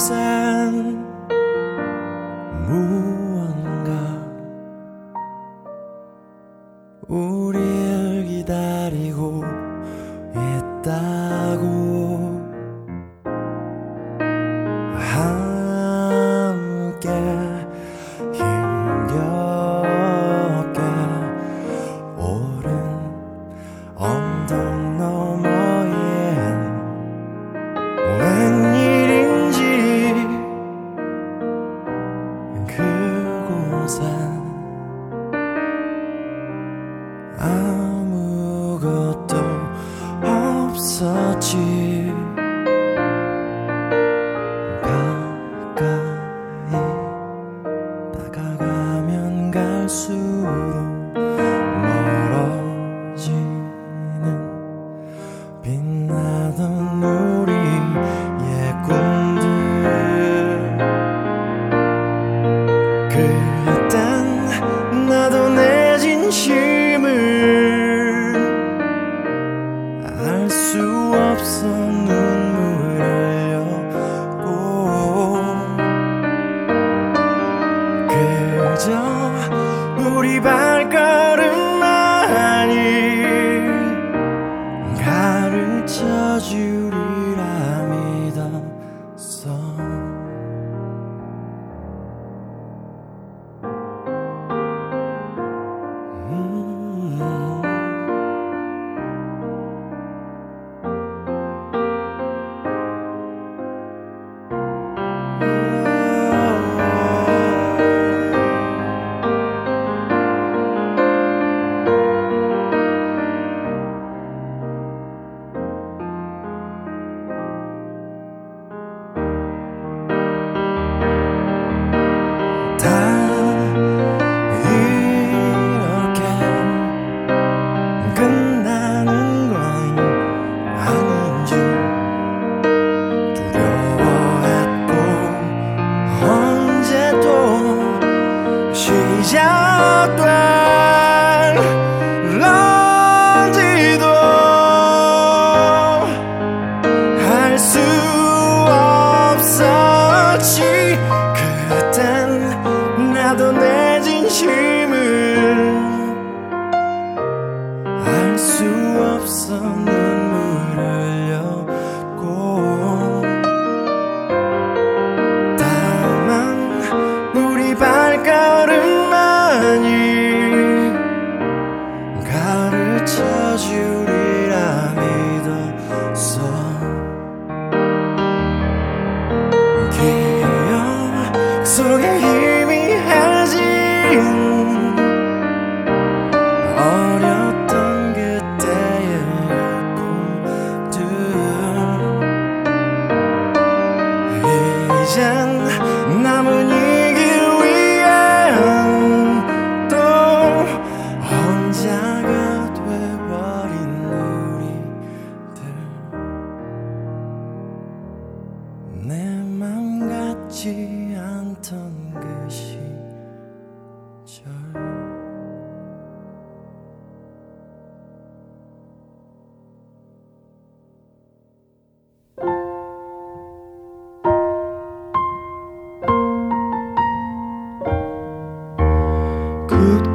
thousand moons.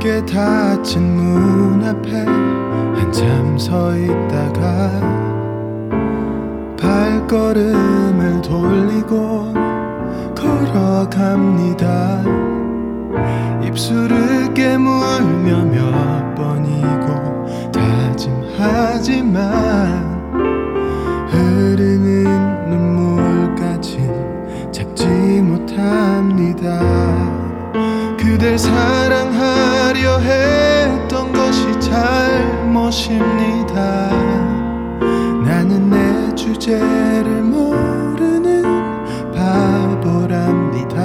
굳게 닫힌 문 앞에 한참 서 있다가 발걸음을 돌리고 걸어갑니다. 입술을 깨물며 몇 번이고 다짐하지만 흐르는 눈물까지 잡지 못합니다. 늘 사랑하려 했던 것이 잘못입니다. 나는 내 주제를 모르는 바보랍니다.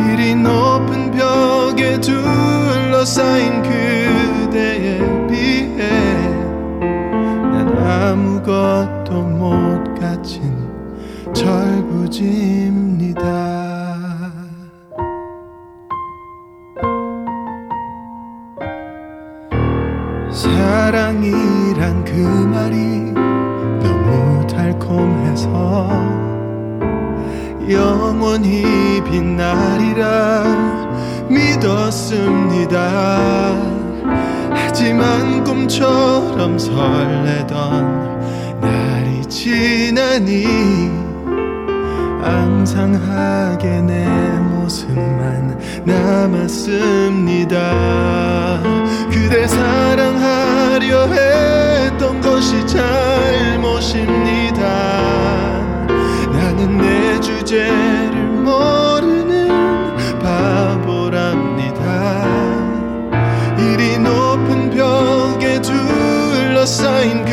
이리 높은 벽에 둘러싸인 그대에 비해 난 아무것도 못 가진 철부짐 영원히 빛나리라 믿었습니다. 하지만 꿈처럼 설레던 날이 지나니 앙상하게 내 모습만 남았습니다. 그대 사랑하려 했던 것이 잘못입니다. 나는 내 주제에 둘러싸인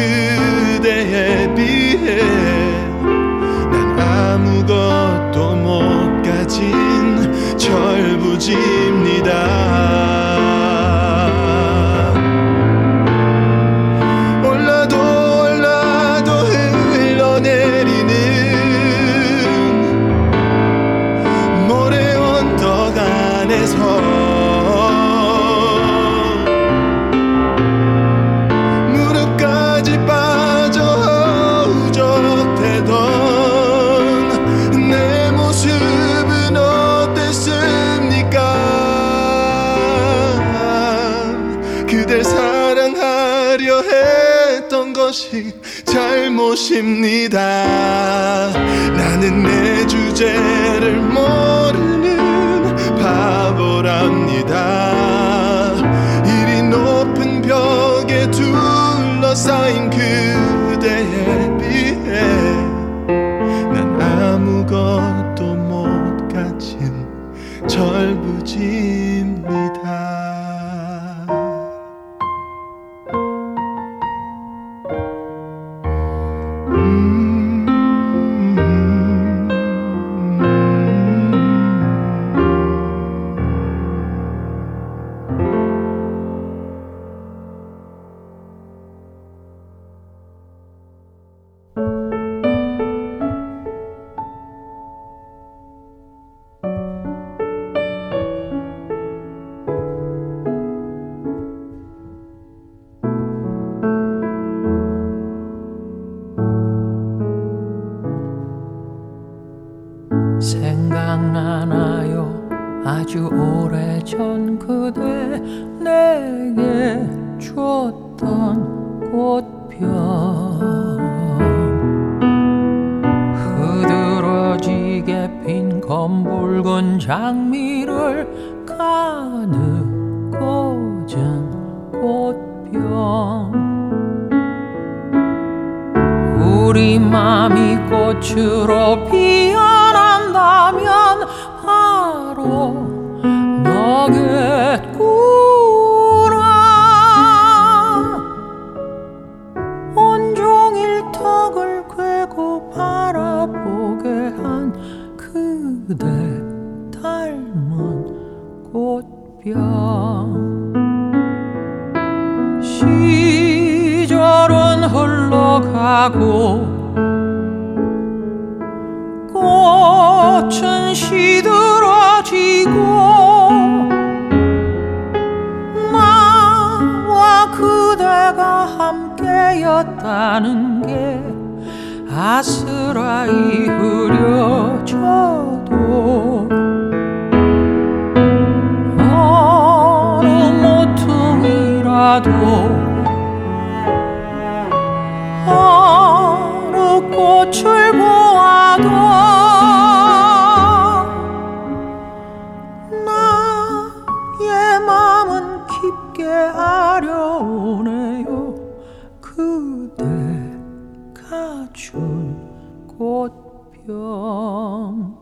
검붉은 장미를 가득 꽂은 꽃병 우리 맘이 꽃으로 피어 흘러가고 꽃은 시들어지고 나와 그대가 함께였다는 게 아스라이 흐려져도 어느 모퉁이라도 어느 꽃을 보아도 나의 맘은 깊게 아려오네요. 그대 가 준 꽃병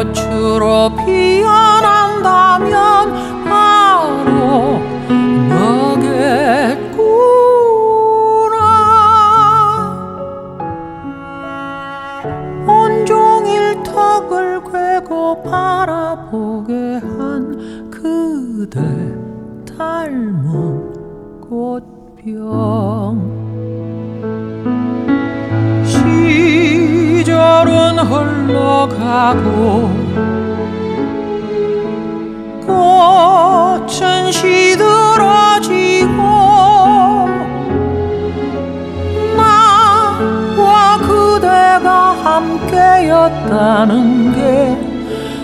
꽃으로 피어난다면 바로 너겠구나. 온종일 턱을 괴고 바라보게 한 그대 닮은 꽃병. 시절은 흘러가고 잃었다는 게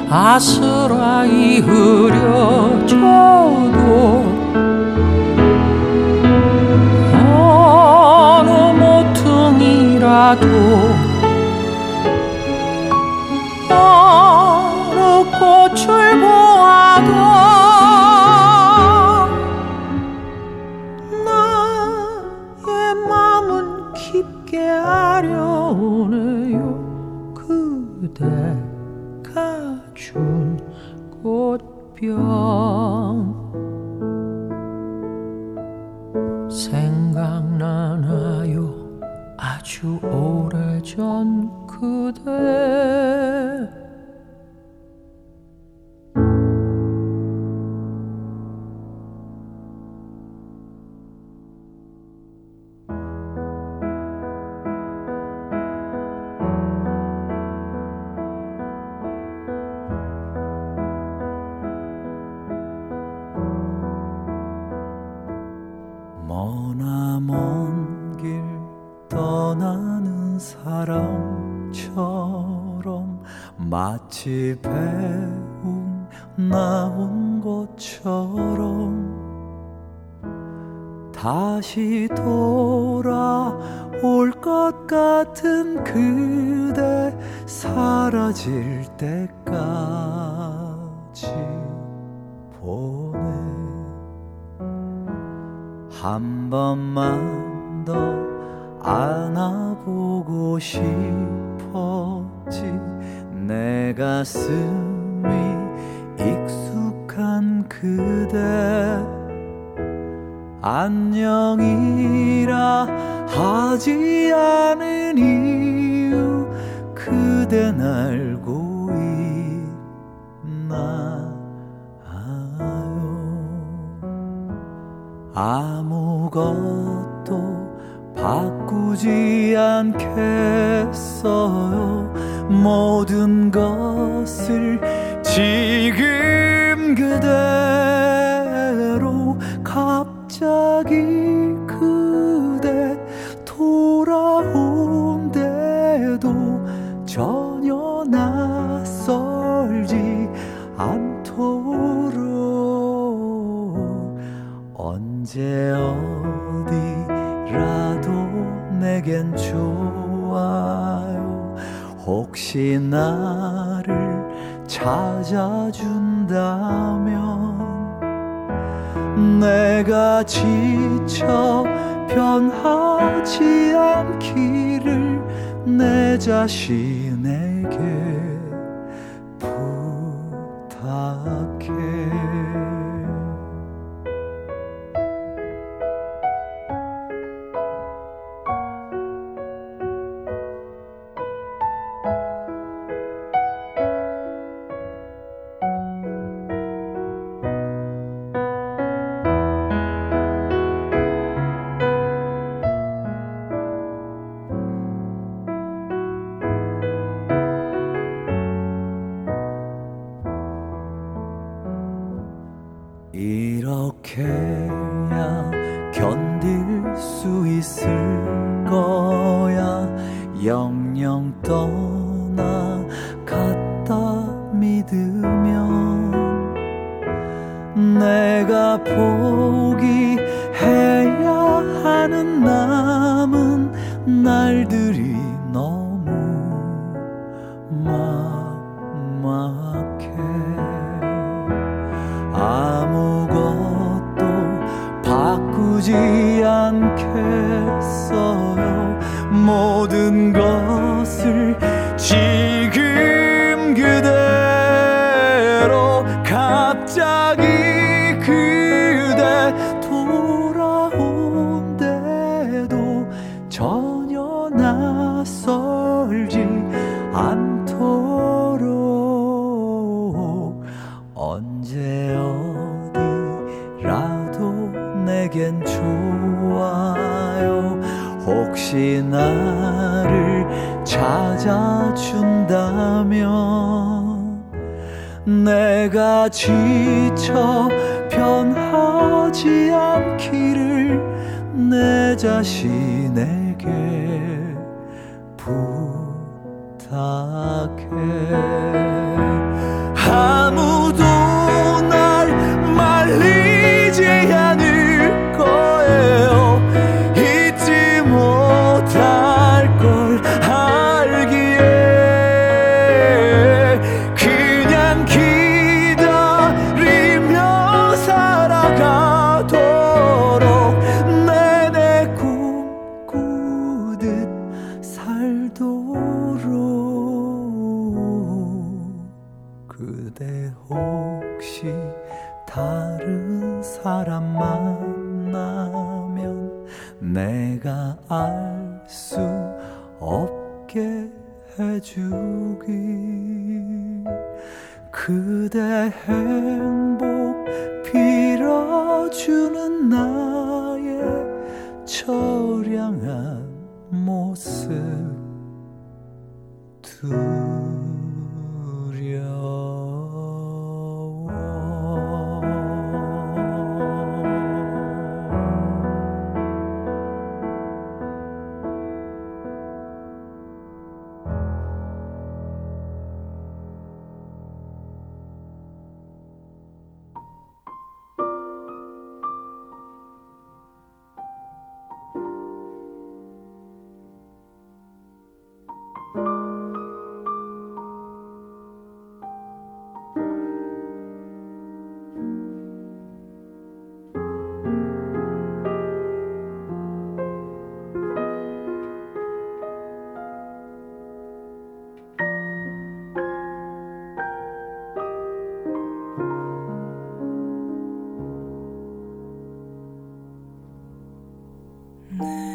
아스라이 흐려져도 어느 모퉁이라도 어느 꽃을 보아도 집에 온 나온 것처럼 다시 돌아올 것 같은 그대 사라질 때까지 당신에게 부탁 자신에게 부탁해. 아무 now.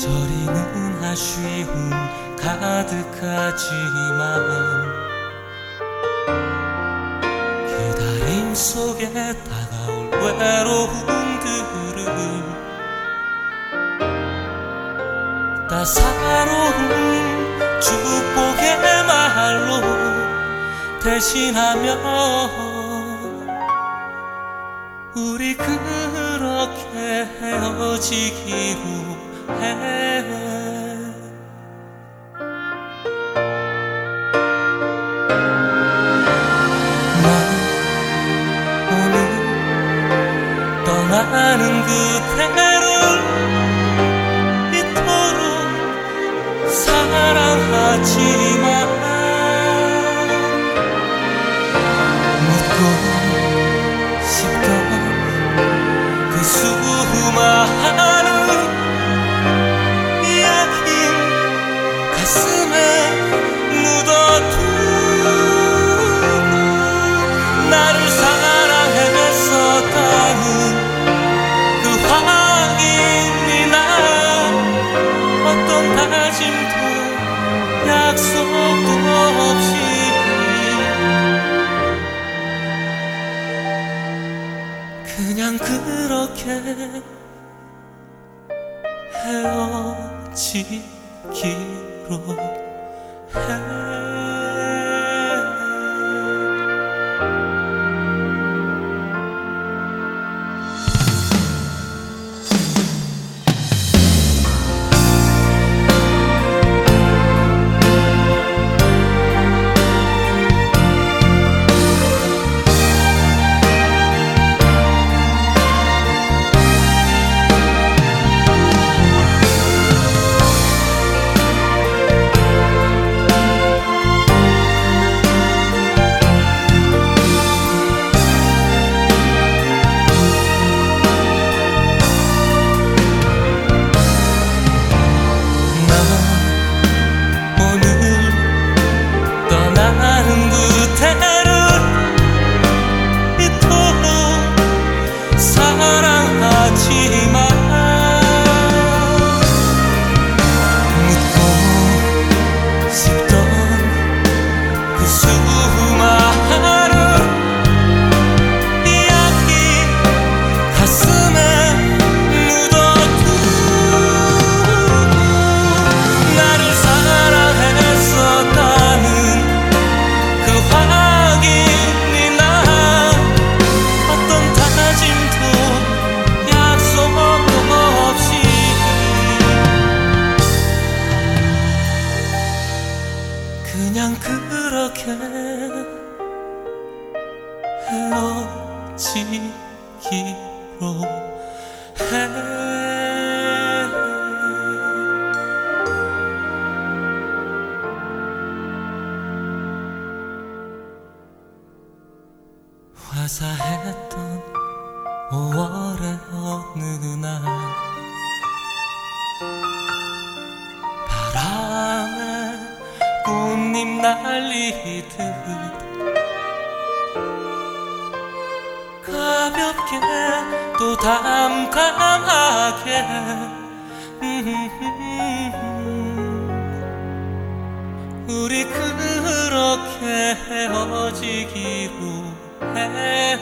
저리는 아쉬움 가득하지만 기다림 속에 다가올 외로움들은 따사로운 축복의 말로 대신하며 우리 그렇게 헤어지기로. 나는 그대를 이토록 사랑하지. 우리 그렇게 헤어지기로 해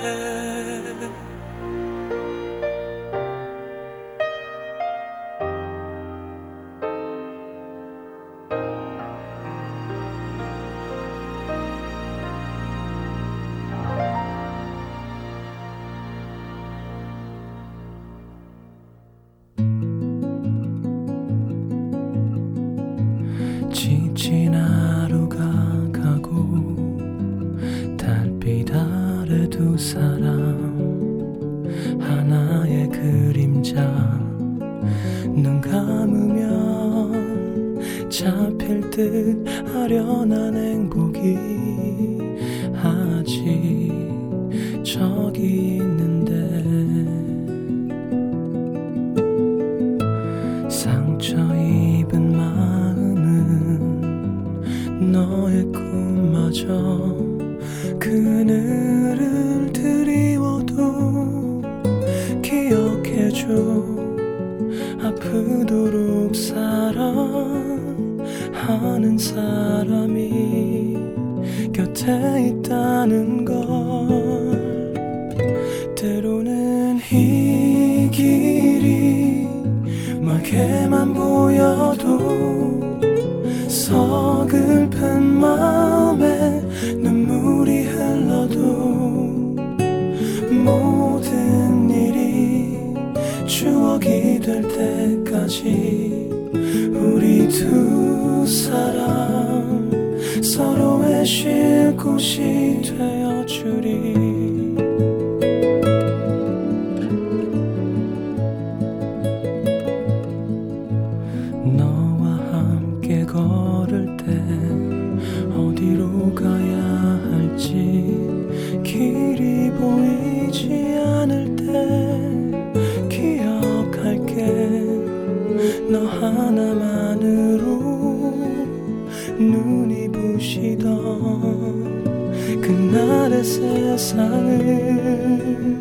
세상을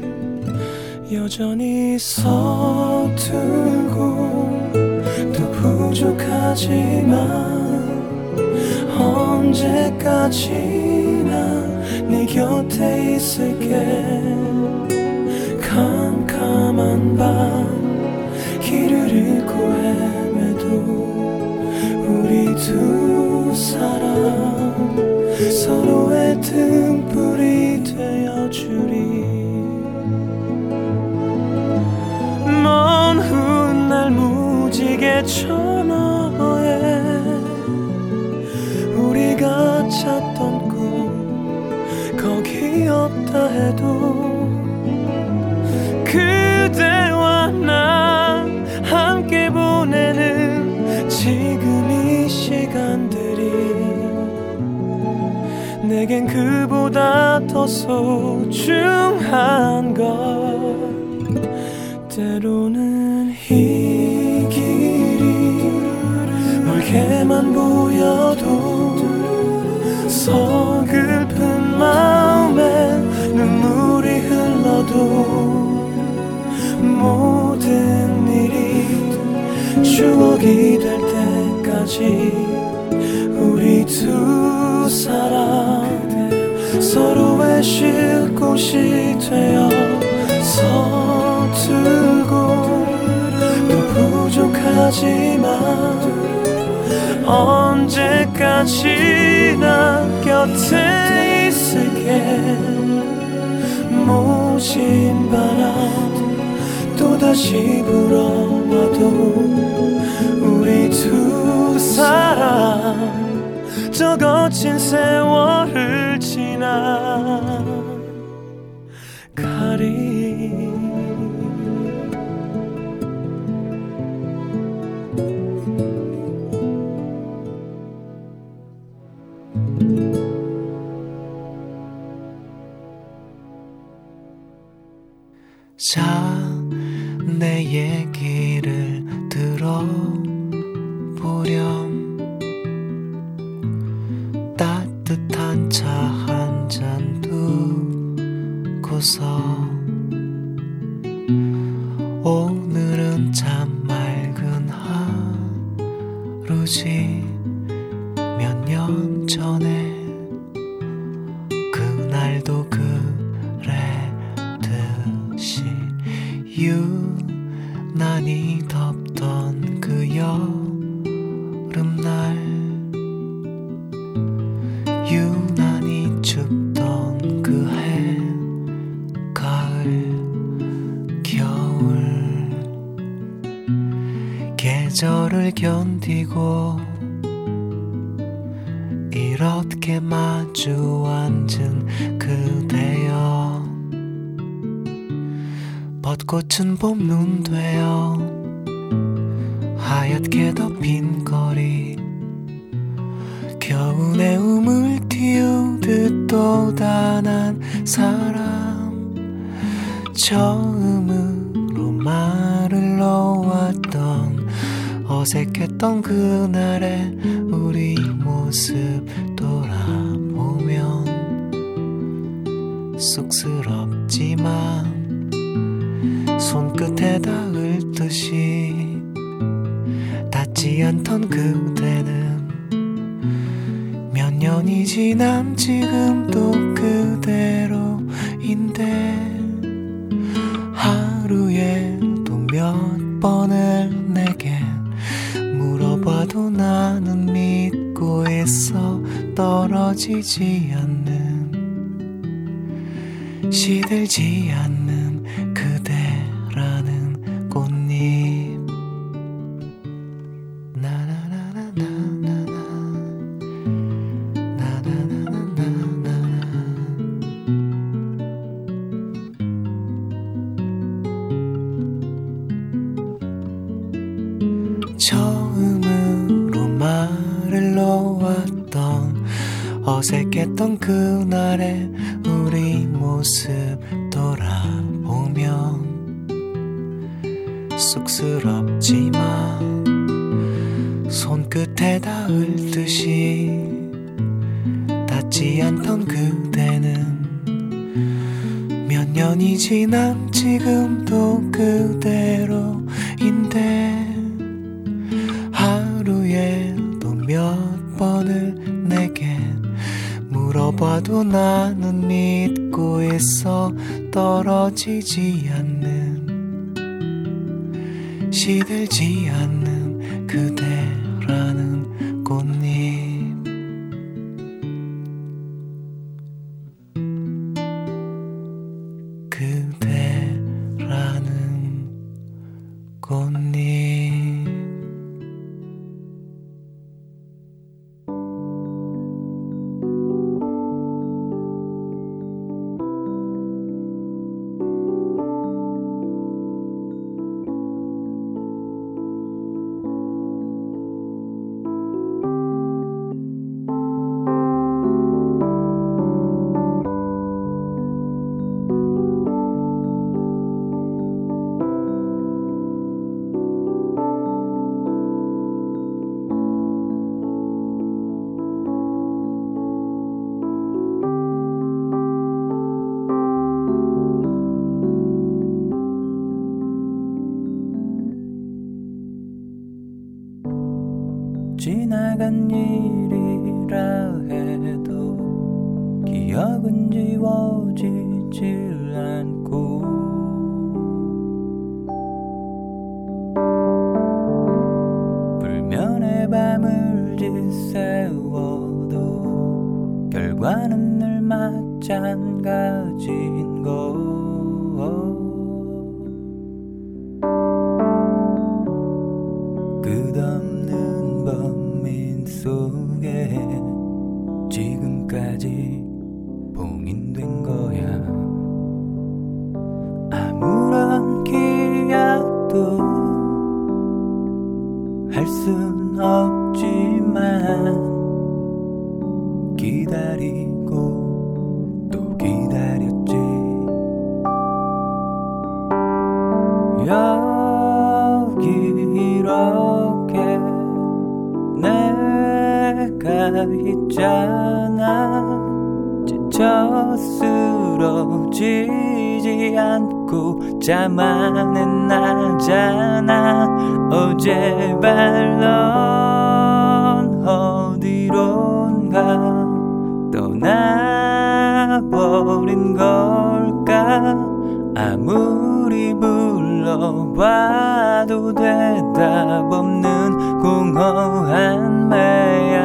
여전히 서툴고 또 부족하지만 언제까지나 네 곁에 있을게. 캄캄한 밤 길을 잃고 헤매도 우리 두 사람 서로 무지개 천어에 우리가 찾던 꿈 거기 없다 해도 그대와 나 함께 보내는 지금 이 시간들이 내겐 그보다 더 소중한 것 때로는 서글픈 마음에 눈물이 흘러도 모든 일이 추억이 될 때까지 우리 두 사람 서로의 쉴 곳이 되어 언제까지나 곁에 있을게? 모진 바람 또다시 불어와도 우리 두 사람 저 거친 세월을 지나 또 단 한 사람 처음으로 말을 놓았던 어색했던 그날의 우리 모습 돌아보면 쑥스럽지만 손끝에 닿을 듯이 닿지 않던 그대는 아니지. 남 지금도 그대로인데 하루에도 몇 번을 내게 물어봐도 나는 믿고 있어 떨어지지 않는 시들지 않는 记 여기 이렇게 내가 있잖아. 지쳐 쓰러지지 않고 자만은 나잖아. 어 제발 넌 어디론가 떠나버린 걸까? 아무리 불러봐도 대답 없는 공허한 메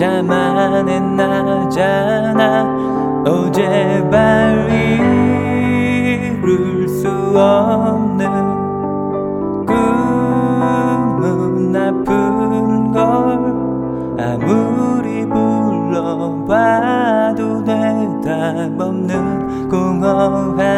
자만은 나잖아. 어 제발 이룰 수 없는 꿈은 아픈 걸 아무리 불러봐도 대답 없는 공허한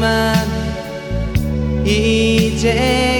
하지만 이제